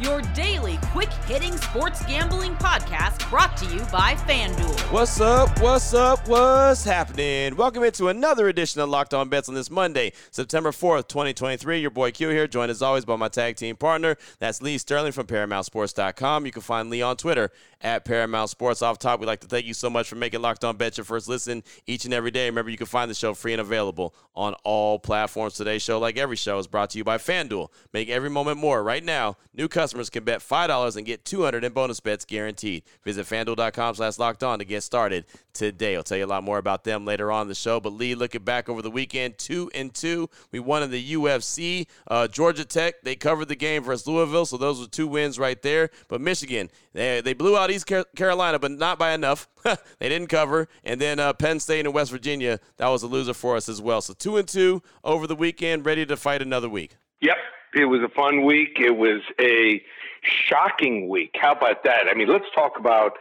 your daily quick hitting sports gambling podcast brought to you by FanDuel. What's up? What's up? What's happening? Welcome into another edition of Locked On Bets on this Monday, September 4th, 2023. Your boy Q here, joined as always by my tag team partner. That's Lee Sterling from ParamountSports.com. You can find Lee on Twitter at Paramount Sports. Off top, we'd like to thank you so much for making Locked On Bet your first listen each and every day. Remember, you can find the show free and available on all platforms. Today's show, like every show, is brought to you by FanDuel. Make every moment more. Right now, new customers can bet $5 and get 200 in bonus bets guaranteed. Visit FanDuel.com slash locked on to get started today. I'll tell you a lot more about them later on the show. But Lee, looking back over the weekend, two and two. We won in the UFC. Uh, Georgia Tech, they covered the game versus Louisville, so those were two wins right there. But Michigan, they, they blew out East Carolina, but not by enough. they didn't cover. And then uh, Penn State and West Virginia, that was a loser for us as well. So two and two over the weekend, ready to fight another week. Yep. It was a fun week. It was a shocking week. How about that? I mean, let's talk about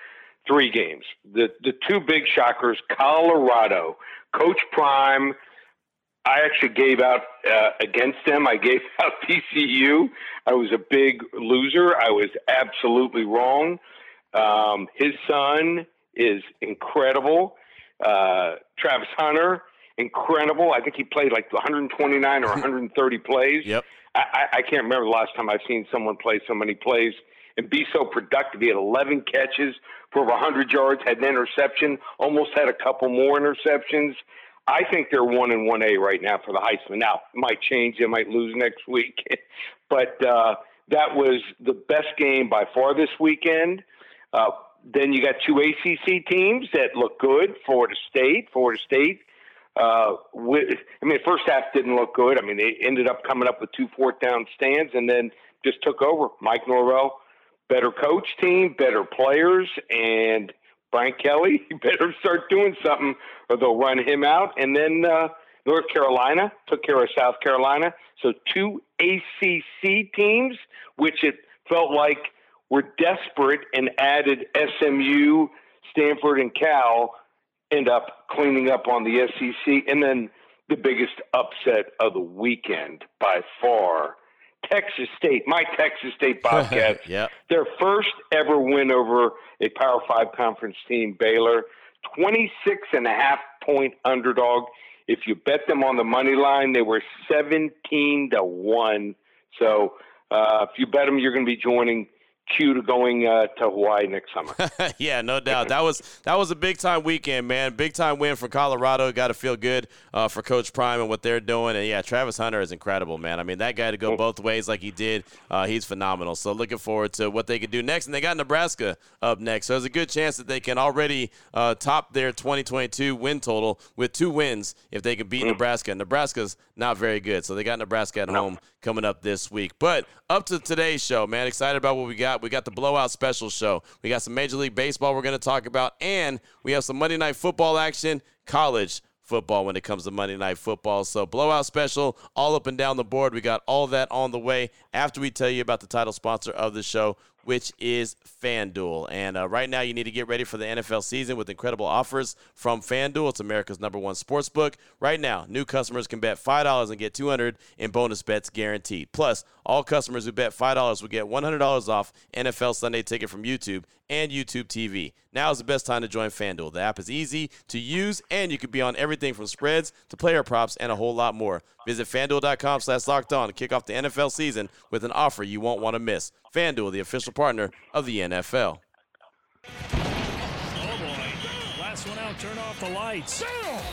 three games. The the two big shockers, Colorado, Coach Prime. I actually gave out uh, against them. I gave out TCU. I was a big loser. I was absolutely wrong. Um, his son is incredible. Uh, Travis Hunter, incredible. I think he played like 129 or 130 plays. Yep. I, I can't remember the last time I've seen someone play so many plays and be so productive. He had 11 catches for over 100 yards, had an interception, almost had a couple more interceptions. I think they're one and one A right now for the Heisman. Now, it might change; they might lose next week, but uh, that was the best game by far this weekend. Uh, then you got two ACC teams that look good. Florida State, Florida State. Uh, with, I mean, the first half didn't look good. I mean, they ended up coming up with two fourth down stands and then just took over. Mike Norvell, better coach team, better players, and Brian Kelly, you better start doing something or they'll run him out. And then uh, North Carolina took care of South Carolina. So two ACC teams, which it felt like were desperate and added SMU, Stanford, and Cal, end up cleaning up on the SEC. And then the biggest upset of the weekend by far. Texas State, my Texas State Bobcats, yep. their first ever win over a Power Five conference team, Baylor, 26 and a half point underdog. If you bet them on the money line, they were 17 to 1. So uh, if you bet them, you're going to be joining Q to going uh, to Hawaii next summer. yeah, no doubt. That was that was a big time weekend, man. Big time win for Colorado. Got to feel good uh, for Coach Prime and what they're doing. And yeah, Travis Hunter is incredible, man. I mean, that guy to go both ways like he did, uh, he's phenomenal. So looking forward to what they could do next. And they got Nebraska up next, so there's a good chance that they can already uh, top their 2022 win total with two wins if they can beat mm. Nebraska. Nebraska's not very good, so they got Nebraska at no. home coming up this week. But up to today's show, man. Excited about what we got. We got the blowout special show. We got some Major League Baseball we're going to talk about, and we have some Monday Night Football action, college football when it comes to Monday Night Football. So, blowout special all up and down the board. We got all that on the way after we tell you about the title sponsor of the show, which is FanDuel. And uh, right now, you need to get ready for the NFL season with incredible offers from FanDuel. It's America's number one sports book. Right now, new customers can bet $5 and get 200 in bonus bets guaranteed. Plus, all customers who bet $5 will get $100 off NFL Sunday ticket from YouTube and YouTube TV. Now is the best time to join FanDuel. The app is easy to use, and you can be on everything from spreads to player props and a whole lot more. Visit FanDuel.com slash locked on to kick off the NFL season with an offer you won't want to miss. FanDuel, the official partner of the NFL. One out, turn off the lights.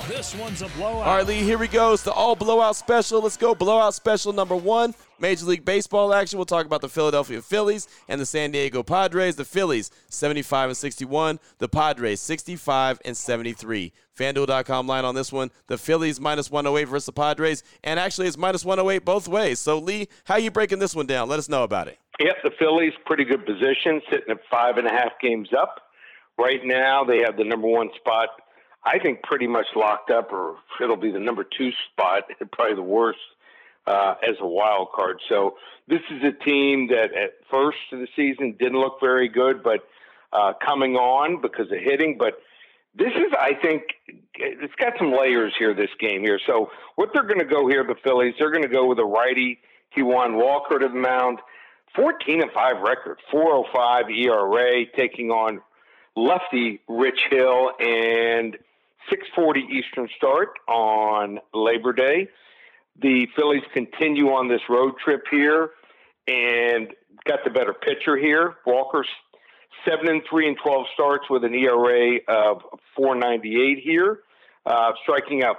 This one's a blowout. All right, Lee, here we go. It's the all blowout special. Let's go. Blowout special number one. Major League Baseball action. We'll talk about the Philadelphia Phillies and the San Diego Padres. The Phillies 75 and 61. The Padres 65 and 73. FanDuel.com line on this one. The Phillies minus 108 versus the Padres, and actually it's minus 108 both ways. So Lee, how are you breaking this one down? Let us know about it. Yep, the Phillies pretty good position, sitting at five and a half games up. Right now, they have the number one spot. I think pretty much locked up, or it'll be the number two spot, probably the worst uh, as a wild card. So this is a team that at first of the season didn't look very good, but uh, coming on because of hitting. But this is, I think, it's got some layers here. This game here. So what they're going to go here, the Phillies, they're going to go with a righty, Taijuan Walker to the mound. 14 and 5 record, 405 ERA, taking on lefty Rich Hill and 640 Eastern start on Labor Day. The Phillies continue on this road trip here and got the better pitcher here. Walker's seven and three and 12 starts with an ERA of 498 here, uh, striking out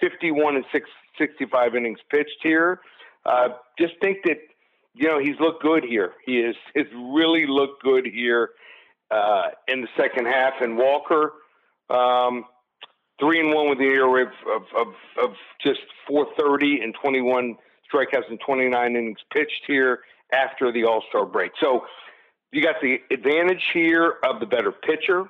51 and six, 65 innings pitched here. Uh, just think that you know he's looked good here. He is has really looked good here uh, in the second half. And Walker, um, three and one with the ERA of, of, of, just 430 and 21 strikeouts and 29 innings pitched here after the All Star break. So you got the advantage here of the better pitcher.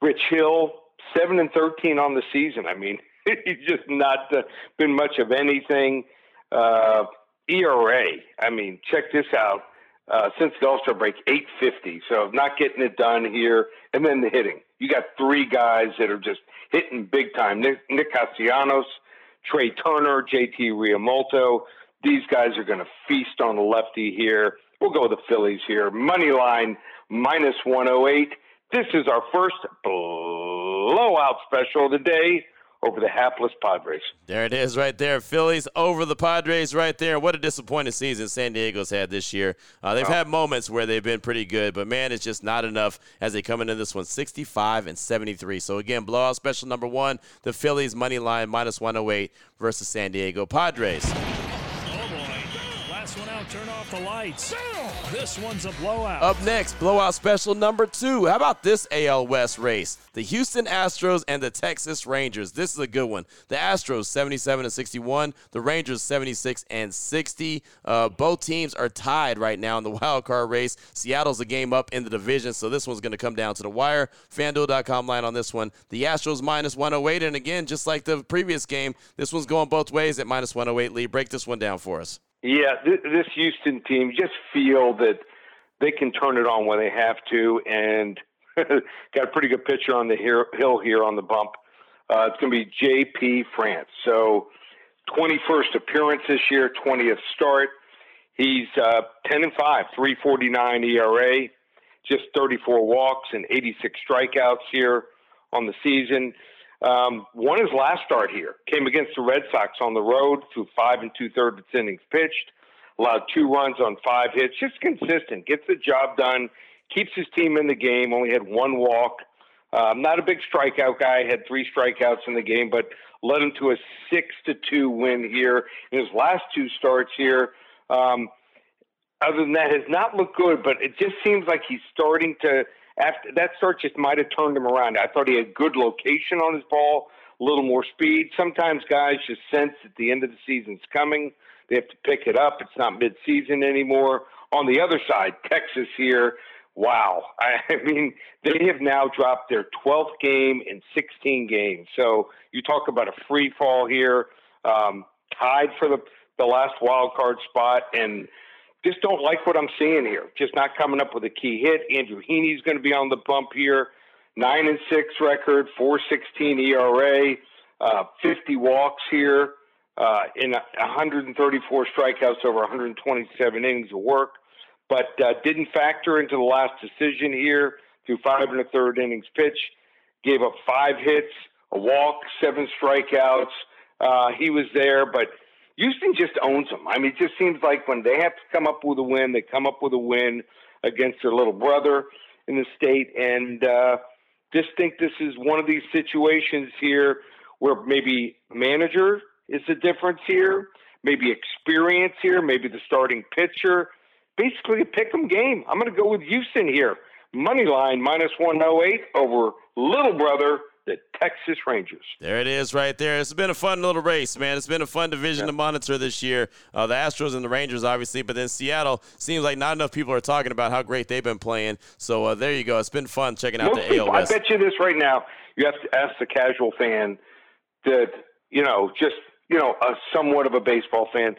Rich Hill, seven and 13 on the season. I mean, he's just not uh, been much of anything. Uh, ERA, I mean, check this out. Uh, since the All Star break, 850. So not getting it done here. And then the hitting. You got three guys that are just hitting big time. Nick, Nick Castellanos, Trea Turner, JT Realmuto. These guys are going to feast on the lefty here. We'll go with the Phillies here. Money line minus 108. This is our first blowout special of the day over the hapless Padres. There it is right there. Phillies over the Padres right there. What a disappointing season San Diego's had this year. Uh, they've had moments where they've been pretty good, but man, it's just not enough as they come into this one 65 and 73. So again, blowout special number one, the Phillies money line minus 108 versus San Diego Padres turn off the lights. This one's a blowout. Up next, blowout special number two. How about this AL West race? The Houston Astros and the Texas Rangers. This is a good one. The Astros 77 and 61. The Rangers 76 and 60. Uh, both teams are tied right now in the wild card race. Seattle's a game up in the division, so this one's going to come down to the wire. FanDuel.com line on this one. The Astros minus 108, and again, just like the previous game, this one's going both ways at minus 108. Lee, break this one down for us. Yeah, th- this Houston team just feel that they can turn it on when they have to, and got a pretty good pitcher on the hill here on the bump. Uh, it's going to be J.P. France. So, 21st appearance this year, 20th start. He's uh, 10 and 5, 349 ERA, just 34 walks and 86 strikeouts here on the season. Um, won his last start here. Came against the Red Sox on the road through five and two thirds innings pitched. Allowed two runs on five hits. Just consistent. Gets the job done. Keeps his team in the game. Only had one walk. Um, not a big strikeout guy. Had three strikeouts in the game, but led him to a six to two win here in his last two starts here. Um, other than that, has not looked good, but it just seems like he's starting to after that start just might have turned him around. I thought he had good location on his ball, a little more speed. Sometimes guys just sense that the end of the season's coming. They have to pick it up. It's not midseason anymore. On the other side, Texas here, wow. I mean, they have now dropped their 12th game in 16 games. So you talk about a free fall here, um, tied for the, the last wild card spot. And just don't like what I'm seeing here. Just not coming up with a key hit. Andrew Heaney's going to be on the bump here. Nine and six record, 416 ERA, uh, 50 walks here, uh, in 134 strikeouts over 127 innings of work, but uh, didn't factor into the last decision here through five and a third innings pitch. Gave up five hits, a walk, seven strikeouts. Uh, he was there, but Houston just owns them. I mean, it just seems like when they have to come up with a win, they come up with a win against their little brother in the state, and uh, just think this is one of these situations here where maybe manager is the difference here, maybe experience here, maybe the starting pitcher. Basically, a pick 'em game. I'm going to go with Houston here. Money line minus 108 over Little Brother the Texas Rangers. There it is right there. It's been a fun little race, man. It's been a fun division yeah. to monitor this year. Uh, the Astros and the Rangers, obviously, but then Seattle seems like not enough people are talking about how great they've been playing. So uh, there you go. It's been fun checking out Most the people, AOS. I bet you this right now. You have to ask the casual fan that, you know, just, you know, a somewhat of a baseball fan.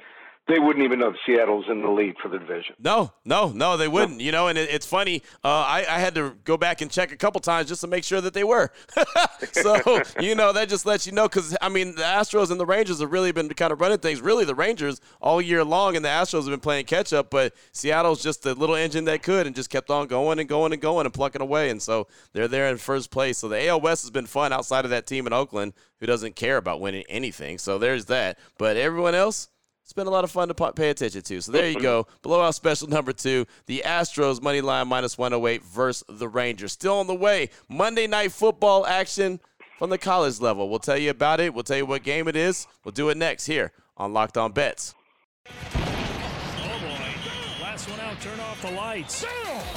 They wouldn't even know Seattle's in the lead for the division. No, no, no, they wouldn't. You know, and it, it's funny. Uh, I, I, had to go back and check a couple times just to make sure that they were. so you know, that just lets you know because I mean, the Astros and the Rangers have really been kind of running things. Really, the Rangers all year long, and the Astros have been playing catch up. But Seattle's just the little engine that could, and just kept on going and going and going and plucking away. And so they're there in first place. So the AL West has been fun outside of that team in Oakland who doesn't care about winning anything. So there's that. But everyone else it's been a lot of fun to pay attention to. So there you go. Blowout special number two. The Astros money line minus 108 versus the Rangers. Still on the way. Monday night football action from the college level. We'll tell you about it. We'll tell you what game it is. We'll do it next here on Locked On Bets. Oh boy. Last one out. Turn off the lights.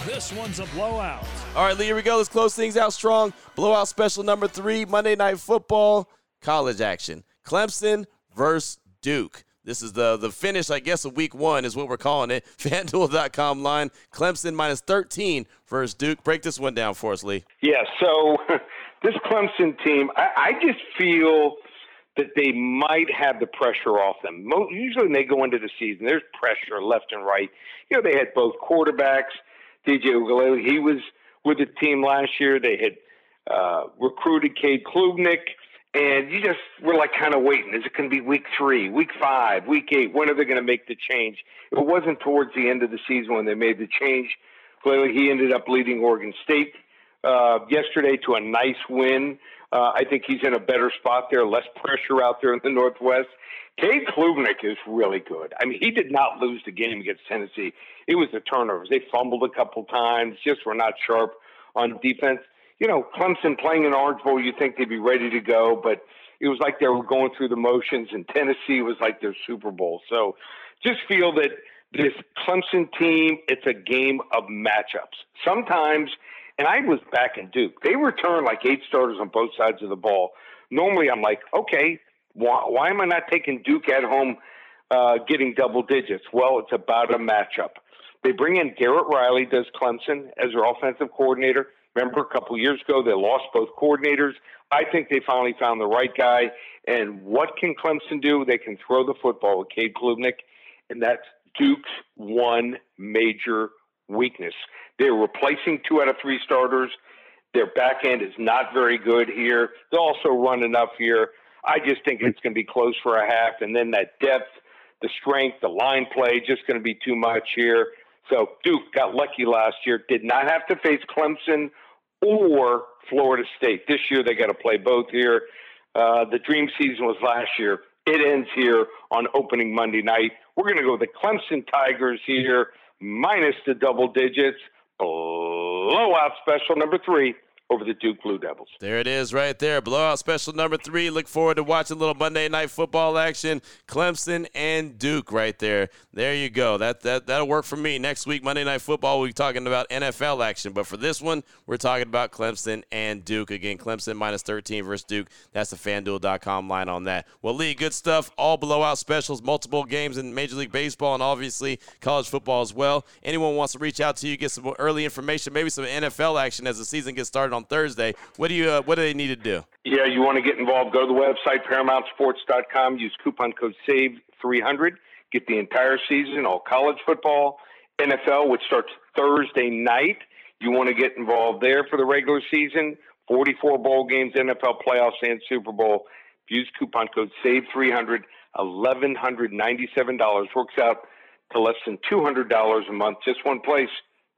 This one's a blowout. All right, Lee, here we go. Let's close things out strong. Blowout special number three. Monday night football college action. Clemson versus Duke. This is the the finish, I guess, of week one is what we're calling it. FanDuel.com line. Clemson minus 13 versus Duke. Break this one down for us, Lee. Yeah, so this Clemson team, I, I just feel that they might have the pressure off them. Usually when they go into the season, there's pressure left and right. You know, they had both quarterbacks. DJ Uiagalelei, he was with the team last year. They had uh, recruited Cade Klubnik. And you just were like kind of waiting. Is it going to be week three, week five, week eight? When are they going to make the change? It wasn't towards the end of the season when they made the change. Clearly, he ended up leading Oregon State uh, yesterday to a nice win. Uh, I think he's in a better spot there, less pressure out there in the Northwest. Cade Klubnik is really good. I mean, he did not lose the game against Tennessee. It was the turnovers. They fumbled a couple times, just were not sharp on defense you know, Clemson playing in Orange Bowl, you think they'd be ready to go, but it was like they were going through the motions, and Tennessee was like their Super Bowl. So just feel that this Clemson team, it's a game of matchups. Sometimes, and I was back in Duke, they return like eight starters on both sides of the ball. Normally, I'm like, okay, why, why am I not taking Duke at home uh, getting double digits? Well, it's about a matchup. They bring in Garrett Riley, does Clemson, as their offensive coordinator. Remember, a couple years ago, they lost both coordinators. I think they finally found the right guy. And what can Clemson do? They can throw the football with Cade Klubnik, and that's Duke's one major weakness. They're replacing two out of three starters. Their back end is not very good here. They'll also run enough here. I just think it's going to be close for a half, and then that depth, the strength, the line play, just going to be too much here. So Duke got lucky last year, did not have to face Clemson or Florida State. This year they got to play both here. Uh, the dream season was last year. It ends here on opening Monday night. We're going to go with the Clemson Tigers here, minus the double digits. Blowout special number three over the Duke Blue Devils. There it is right there. Blowout special number three. Look forward to watching a little Monday night football action. Clemson and Duke right there. There you go. That that that'll work for me. Next week, Monday night football, we'll be talking about NFL action. But for this one, we're talking about Clemson and Duke. Again, Clemson minus 13 versus Duke. That's the fanduel.com line on that. Well, Lee, good stuff. All blowout specials, multiple games in Major League Baseball and obviously college football as well. Anyone wants to reach out to you, get some early information, maybe some NFL action as the season gets started on Thursday. What do you uh, what do they need to do? Yeah, you want to get involved? Go to the website paramountsports.com. Use coupon code SAVE 300. Get the entire season, all college football, NFL, which starts Thursday night. You want to get involved there for the regular season. 44 bowl games, NFL playoffs, and Super Bowl. Use coupon code SAVE 300. $1,197 works out to less than $200 a month. Just one place